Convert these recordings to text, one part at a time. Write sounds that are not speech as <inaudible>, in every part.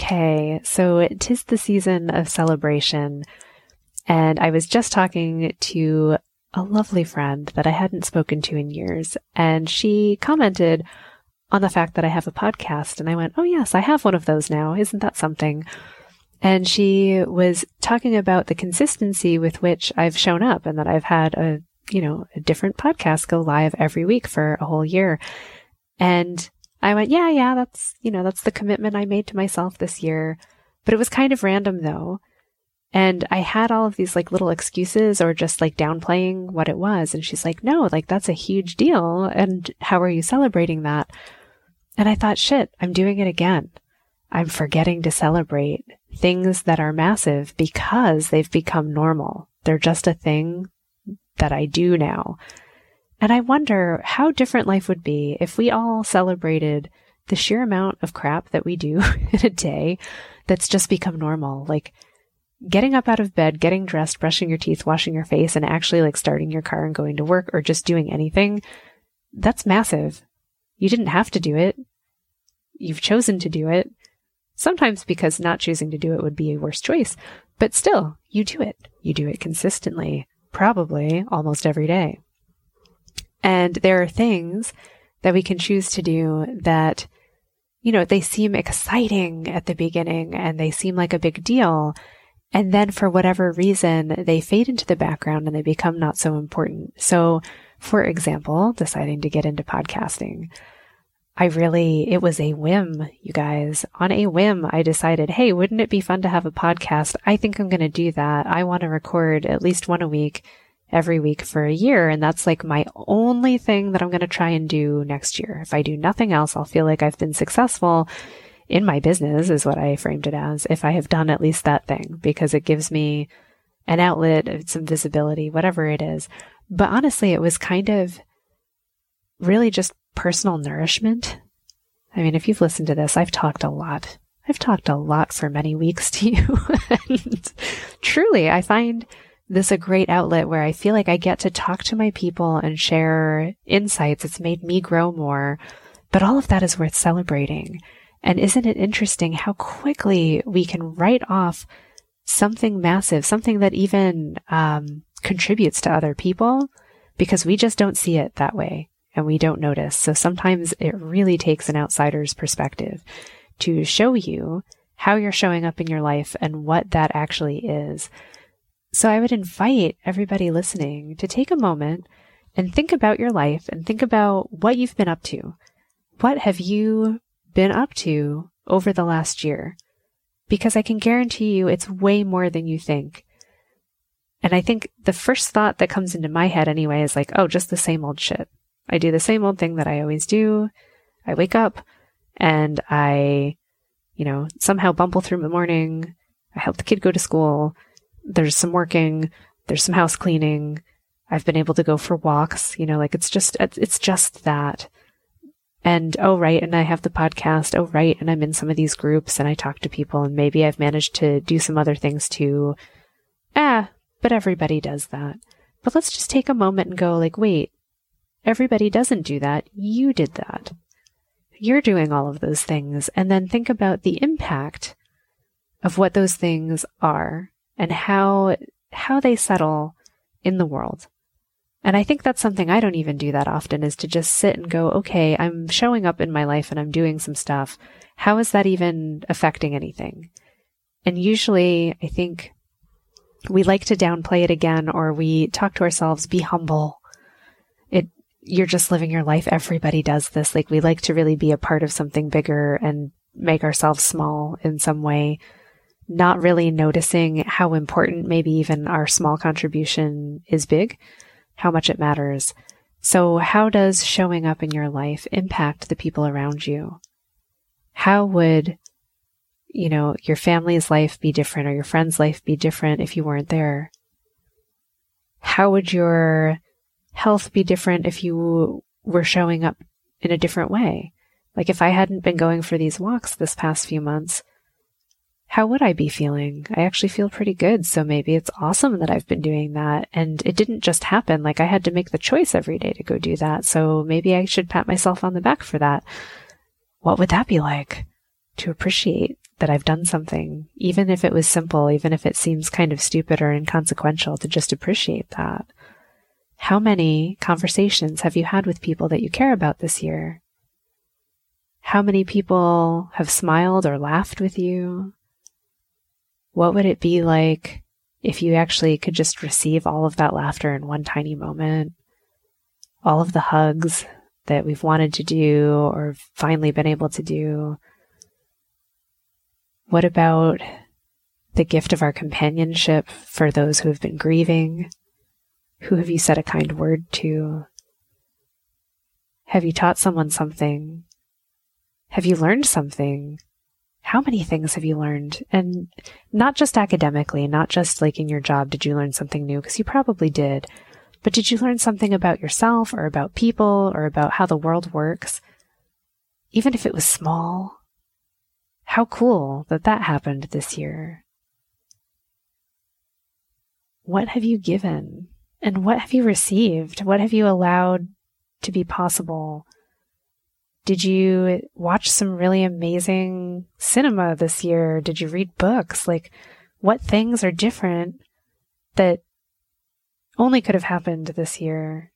Okay, so tis the season of celebration. And I was just talking to a lovely friend that I hadn't spoken to in years. And she commented on the fact that I have a podcast. And I went, Oh, yes, I have one of those now. Isn't that something? And she was talking about the consistency with which I've shown up and that I've had a, you know, a different podcast go live every week for a whole year. And I went, yeah, yeah, that's, you know, that's the commitment I made to myself this year. But it was kind of random though. And I had all of these like little excuses or just like downplaying what it was. And she's like, no, like that's a huge deal. And how are you celebrating that? And I thought, shit, I'm doing it again. I'm forgetting to celebrate things that are massive because they've become normal. They're just a thing that I do now. And I wonder how different life would be if we all celebrated the sheer amount of crap that we do <laughs> in a day that's just become normal. Like getting up out of bed, getting dressed, brushing your teeth, washing your face, and actually like starting your car and going to work or just doing anything. That's massive. You didn't have to do it. You've chosen to do it. Sometimes because not choosing to do it would be a worse choice, but still, you do it. You do it consistently, probably almost every day. And there are things that we can choose to do that, you know, they seem exciting at the beginning and they seem like a big deal. And then for whatever reason, they fade into the background and they become not so important. So, for example, deciding to get into podcasting. I really, it was a whim, you guys. On a whim, I decided, hey, wouldn't it be fun to have a podcast? I think I'm going to do that. I want to record at least one a week every week for a year. And that's like my only thing that I'm going to try and do next year. If I do nothing else, I'll feel like I've been successful in my business is what I framed it as. If I have done at least that thing because it gives me an outlet, some visibility, whatever it is. But honestly, it was kind of really just personal nourishment. I mean, if you've listened to this, I've talked a lot. I've talked a lot for many weeks to you. <laughs> and truly, I find this is a great outlet where I feel like I get to talk to my people and share insights. It's made me grow more, but all of that is worth celebrating. And isn't it interesting how quickly we can write off something massive, something that even um, contributes to other people because we just don't see it that way and we don't notice. So sometimes it really takes an outsider's perspective to show you how you're showing up in your life and what that actually is. So I would invite everybody listening to take a moment and think about your life and think about what you've been up to. What have you been up to over the last year? Because I can guarantee you it's way more than you think. And I think the first thought that comes into my head anyway is like, oh, just the same old shit. I do the same old thing that I always do. I wake up and I, you know, somehow bumble through the morning. I help the kid go to school there's some working, there's some house cleaning. I've been able to go for walks, you know, like it's just, it's just that. And oh, right. And I have the podcast. Oh, right. And I'm in some of these groups and I talk to people and maybe I've managed to do some other things too. Ah, but everybody does that. But let's just take a moment and go like, wait, everybody doesn't do that. You did that. You're doing all of those things. And then think about the impact of what those things are and how how they settle in the world. And I think that's something I don't even do that often is to just sit and go, okay, I'm showing up in my life and I'm doing some stuff. How is that even affecting anything? And usually I think we like to downplay it again or we talk to ourselves, be humble. It, you're just living your life. Everybody does this. Like we like to really be a part of something bigger and make ourselves small in some way not really noticing how important maybe even our small contribution is big, how much it matters. So how does showing up in your life impact the people around you? How would, you know, your family's life be different or your friend's life be different if you weren't there? How would your health be different if you were showing up in a different way? Like if I hadn't been going for these walks this past few months, how would I be feeling? I actually feel pretty good. So maybe it's awesome that I've been doing that. And it didn't just happen. Like I had to make the choice every day to go do that. So maybe I should pat myself on the back for that. What would that be like to appreciate that I've done something, even if it was simple, even if it seems kind of stupid or inconsequential to just appreciate that? How many conversations have you had with people that you care about this year? How many people have smiled or laughed with you? What would it be like if you actually could just receive all of that laughter in one tiny moment? All of the hugs that we've wanted to do or finally been able to do? What about the gift of our companionship for those who have been grieving? Who have you said a kind word to? Have you taught someone something? Have you learned something? How many things have you learned? And not just academically, not just like in your job, did you learn something new? Because you probably did. But did you learn something about yourself or about people or about how the world works? Even if it was small. How cool that that happened this year. What have you given? And what have you received? What have you allowed to be possible? Did you watch some really amazing cinema this year? Did you read books? Like, what things are different that only could have happened this year?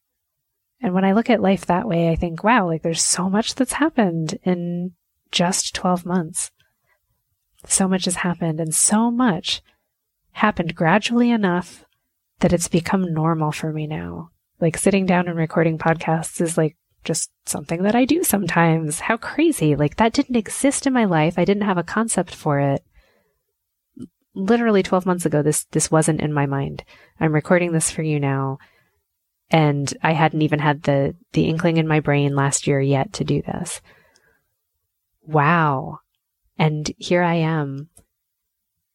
And when I look at life that way, I think, wow, like there's so much that's happened in just 12 months. So much has happened, and so much happened gradually enough that it's become normal for me now. Like sitting down and recording podcasts is like just something that I do sometimes. How crazy. Like that didn't exist in my life. I didn't have a concept for it. Literally 12 months ago, this, this wasn't in my mind. I'm recording this for you now. And I hadn't even had the, the inkling in my brain last year yet to do this. Wow. And here I am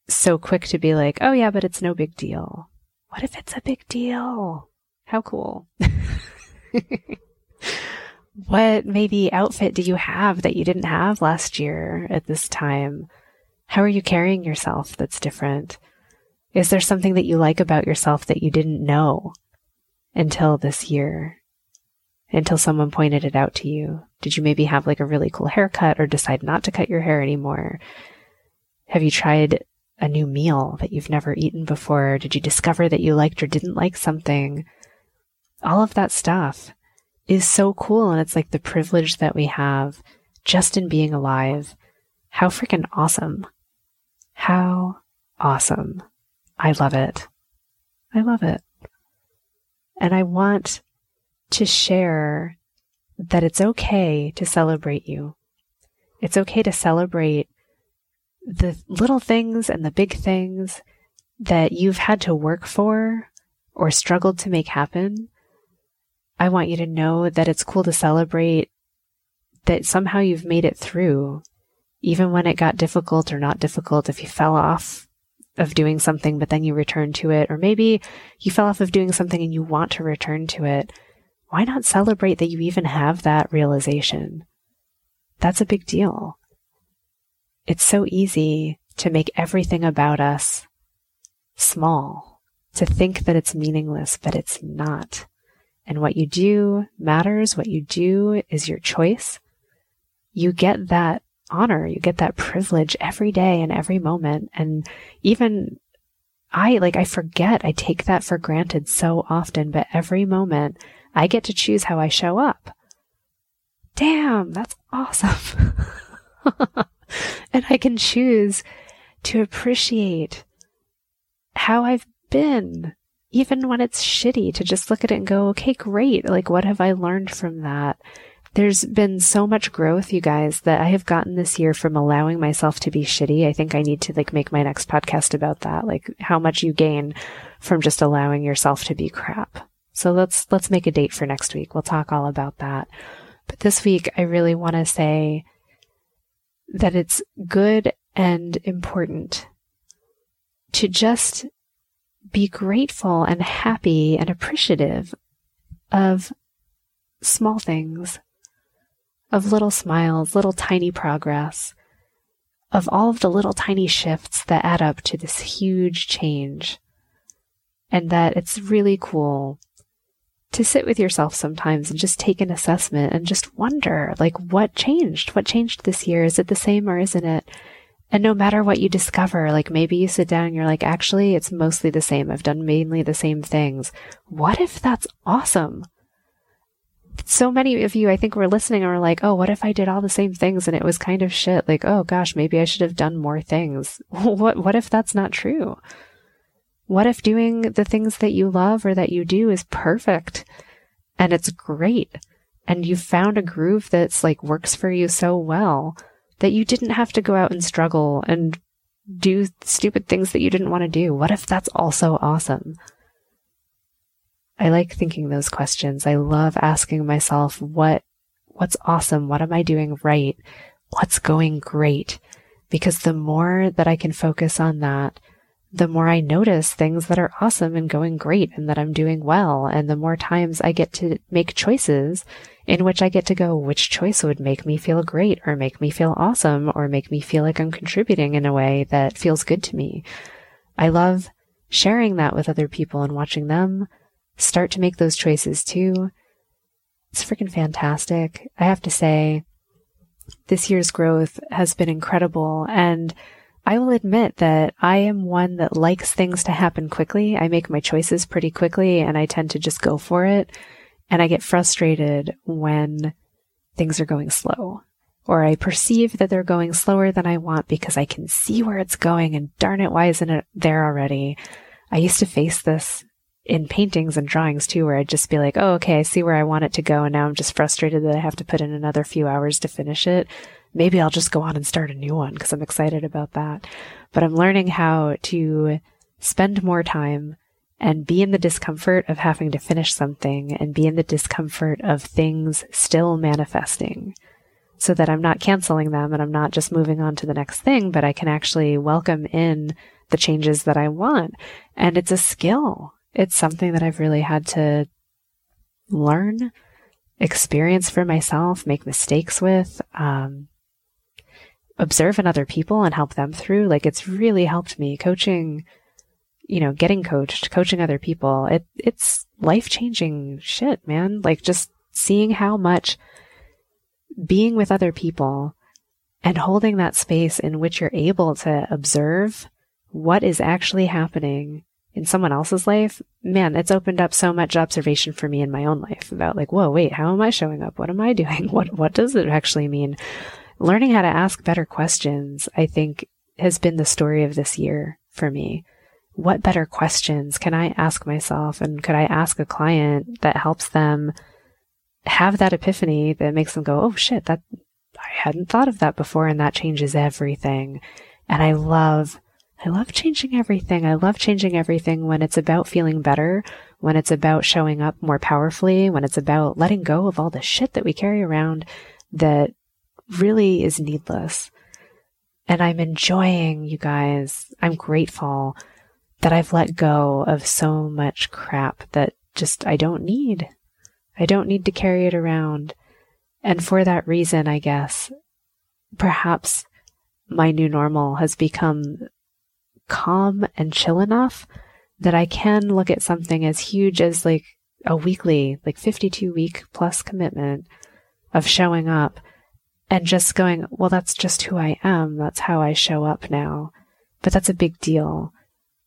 so quick to be like, oh yeah, but it's no big deal. What if it's a big deal? How cool. <laughs> What maybe outfit do you have that you didn't have last year at this time? How are you carrying yourself that's different? Is there something that you like about yourself that you didn't know until this year? Until someone pointed it out to you? Did you maybe have like a really cool haircut or decide not to cut your hair anymore? Have you tried a new meal that you've never eaten before? Did you discover that you liked or didn't like something? All of that stuff is so cool. And it's like the privilege that we have just in being alive. How freaking awesome. How awesome. I love it. I love it. And I want to share that it's okay to celebrate you. It's okay to celebrate the little things and the big things that you've had to work for or struggled to make happen I want you to know that it's cool to celebrate that somehow you've made it through, even when it got difficult or not difficult, if you fell off of doing something, but then you return to it, or maybe you fell off of doing something and you want to return to it. Why not celebrate that you even have that realization? That's a big deal. It's so easy to make everything about us small, to think that it's meaningless, but it's not. And what you do matters. What you do is your choice. You get that honor. You get that privilege every day and every moment. And even I, like, I forget, I take that for granted so often, but every moment I get to choose how I show up. Damn, that's awesome. <laughs> and I can choose to appreciate how I've been even when it's shitty, to just look at it and go, okay, great. Like, what have I learned from that? There's been so much growth, you guys, that I have gotten this year from allowing myself to be shitty. I think I need to like make my next podcast about that, like how much you gain from just allowing yourself to be crap. So let's, let's make a date for next week. We'll talk all about that. But this week, I really want to say that it's good and important to just be grateful and happy and appreciative of small things, of little smiles, little tiny progress, of all of the little tiny shifts that add up to this huge change. And that it's really cool to sit with yourself sometimes and just take an assessment and just wonder, like, what changed? What changed this year? Is it the same or isn't it? And no matter what you discover, like maybe you sit down and you're like, actually, it's mostly the same. I've done mainly the same things. What if that's awesome? So many of you, I think, were listening and were like, oh, what if I did all the same things and it was kind of shit? Like, oh gosh, maybe I should have done more things. <laughs> what, what if that's not true? What if doing the things that you love or that you do is perfect and it's great and you found a groove that's like works for you so well that you didn't have to go out and mm. struggle and do stupid things that you didn't want to do? What if that's also awesome? I like thinking those questions. I love asking myself what what's awesome? What am I doing right? What's going great? Because the more that I can focus on that, the more I notice things that are awesome and going great and that I'm doing well. And the more times I get to make choices in which I get to go, which choice would make me feel great or make me feel awesome or make me feel like I'm contributing in a way that feels good to me. I love sharing that with other people and watching them start to make those choices too. It's freaking fantastic. I have to say, this year's growth has been incredible and I will admit that I am one that likes things to happen quickly. I make my choices pretty quickly and I tend to just go for it. And I get frustrated when things are going slow or I perceive that they're going slower than I want because I can see where it's going and darn it, why isn't it there already? I used to face this in paintings and drawings too, where I'd just be like, oh, okay, I see where I want it to go. And now I'm just frustrated that I have to put in another few hours to finish it maybe I'll just go on and start a new one because I'm excited about that. But I'm learning how to spend more time and be in the discomfort of having to finish something and be in the discomfort of things still manifesting so that I'm not canceling them and I'm not just moving on to the next thing, but I can actually welcome in the changes that I want. And it's a skill. It's something that I've really had to learn, experience for myself, make mistakes with. Um, observe in other people and help them through. Like it's really helped me coaching, you know, getting coached, coaching other people. It, it's life changing shit, man. Like just seeing how much being with other people and holding that space in which you're able to observe what is actually happening in someone else's life, man, it's opened up so much observation for me in my own life about like, whoa, wait, how am I showing up? What am I <laughs> doing? What what does it actually mean? Learning how to ask better questions, I think, has been the story of this year for me. What better questions can I ask myself? And could I ask a client that helps them have that epiphany that makes them go, oh shit, that I hadn't thought of that before. And that changes everything. And I love, I love changing everything. I love changing everything when it's about feeling better, when it's about showing up more powerfully, when it's about letting go of all the shit that we carry around that really is needless. And I'm enjoying you guys. I'm grateful that I've let go of so much crap that just I don't need. I don't need to carry it around. And for that reason, I guess, perhaps my new normal has become calm and chill enough that I can look at something as huge as like a weekly, like 52 week plus commitment of showing up and just going, well, that's just who I am. That's how I show up now. But that's a big deal.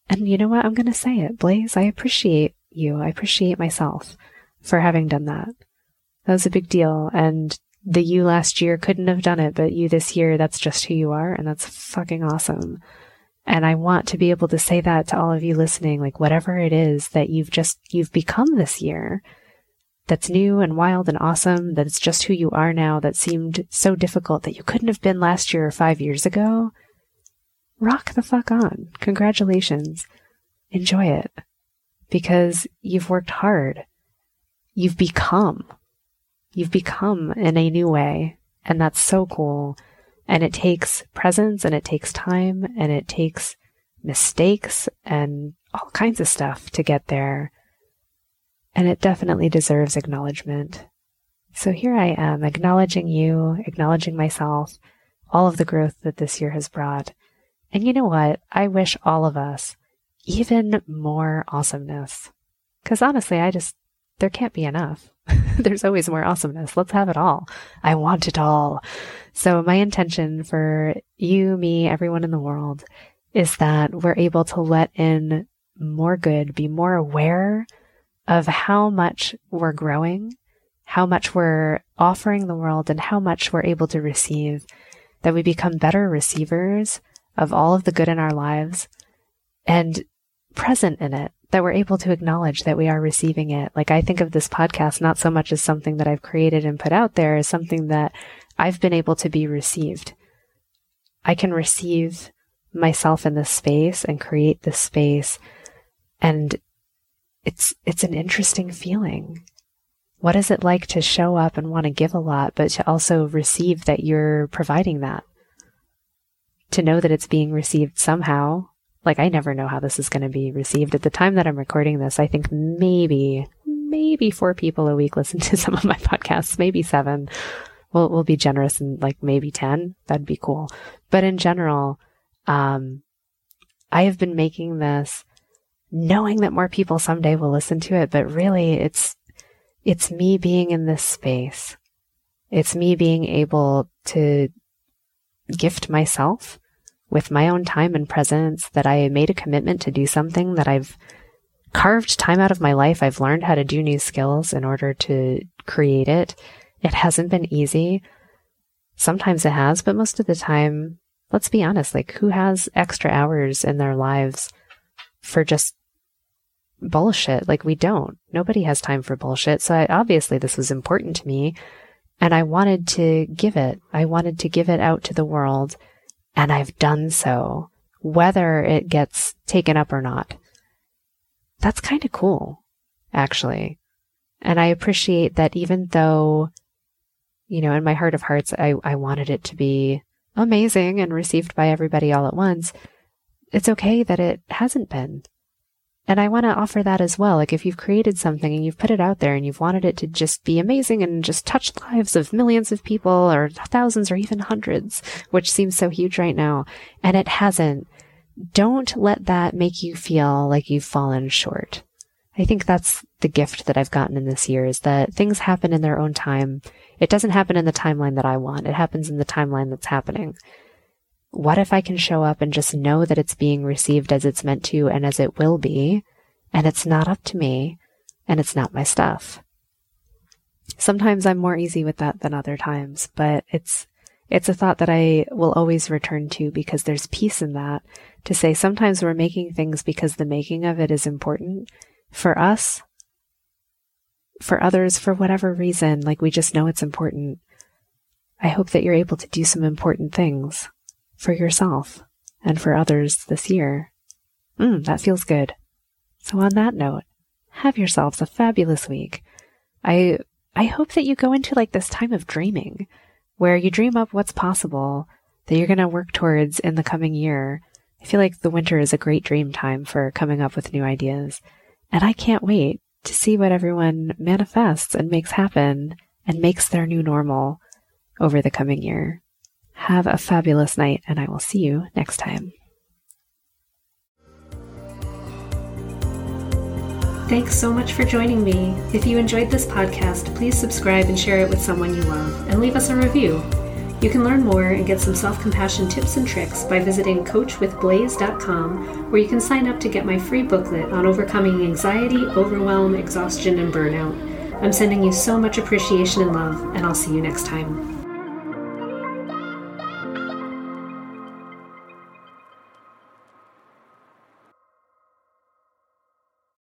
And you know what? I'm going to say it, Blaze. I appreciate you. I appreciate myself for having done that. That was a big deal. And the you last year couldn't have done it, but you this year, that's just who you are. And that's fucking awesome. And I want to be able to say that to all of you listening, like whatever it is that you've just, you've become this year, that's new and wild and awesome, that it's just who you are now, that seemed so difficult that you couldn't have been last year or five years ago, rock the fuck on. Congratulations. Enjoy it. Because you've worked hard. You've become. You've become in a new way. And that's so cool. And it takes presence and it takes time and it takes mistakes and all kinds of stuff to get there. And it definitely deserves acknowledgement. So here I am, acknowledging you, acknowledging myself, all of the growth that this year has brought. And you know what? I wish all of us even more awesomeness. Because honestly, I just, there can't be enough. <laughs> There's always more awesomeness. Let's have it all. I want it all. So my intention for you, me, everyone in the world is that we're able to let in more good, be more aware of how much we're growing, how much we're offering the world, and how much we're able to receive, that we become better receivers of all of the good in our lives and present in it, that we're able to acknowledge that we are receiving it. Like I think of this podcast not so much as something that I've created and put out there as something that I've been able to be received. I can receive myself in this space and create this space. And it's, it's an interesting feeling. What is it like to show up and want to give a lot, but to also receive that you're providing that? To know that it's being received somehow. Like, I never know how this is going to be received. At the time that I'm recording this, I think maybe, maybe four people a week listen <laughs> to some of my podcasts, maybe seven. We'll, we'll be generous and like maybe 10. That'd be cool. But in general, um, I have been making this knowing that more people someday will listen to it, but really it's, it's me being in this space. It's me being able to gift myself with my own time and presence that I made a commitment to do something that I've carved time out of my life. I've learned how to do new skills in order to create it. It hasn't been easy. Sometimes it has, but most of the time let's be honest, like who has extra hours in their lives for just bullshit? Like we don't. Nobody has time for bullshit. So I, obviously this was important to me and I wanted to give it. I wanted to give it out to the world and I've done so, whether it gets taken up or not. That's kind of cool, actually. And I appreciate that even though, you know, in my heart of hearts, I, I wanted it to be amazing and received by everybody all at once, it's okay that it hasn't been. And I want to offer that as well. Like if you've created something and you've put it out there and you've wanted it to just be amazing and just touch the lives of millions of people or thousands or even hundreds, which seems so huge right now, and it hasn't, don't let that make you feel like you've fallen short. I think that's the gift that I've gotten in this year is that things happen in their own time it doesn't happen in the timeline that I want. It happens in the timeline that's happening. What if I can show up and just know that it's being received as it's meant to and as it will be, and it's not up to me, and it's not my stuff? Sometimes I'm more easy with that than other times, but it's it's a thought that I will always return to because there's peace in that to say sometimes we're making things because the making of it is important. For us, for others for whatever reason, like we just know it's important. I hope that you're able to do some important things for yourself and for others this year. Mm, that feels good. So on that note, have yourselves a fabulous week. I I hope that you go into like this time of dreaming where you dream up what's possible that you're going to work towards in the coming year. I feel like the winter is a great dream time for coming up with new ideas. And I can't wait to see what everyone manifests and makes happen and makes their new normal over the coming year. Have a fabulous night, and I will see you next time. Thanks so much for joining me. If you enjoyed this podcast, please subscribe and share it with someone you love, and leave us a review. You can learn more and get some self compassion tips and tricks by visiting coachwithblaze.com, where you can sign up to get my free booklet on overcoming anxiety, overwhelm, exhaustion, and burnout. I'm sending you so much appreciation and love, and I'll see you next time.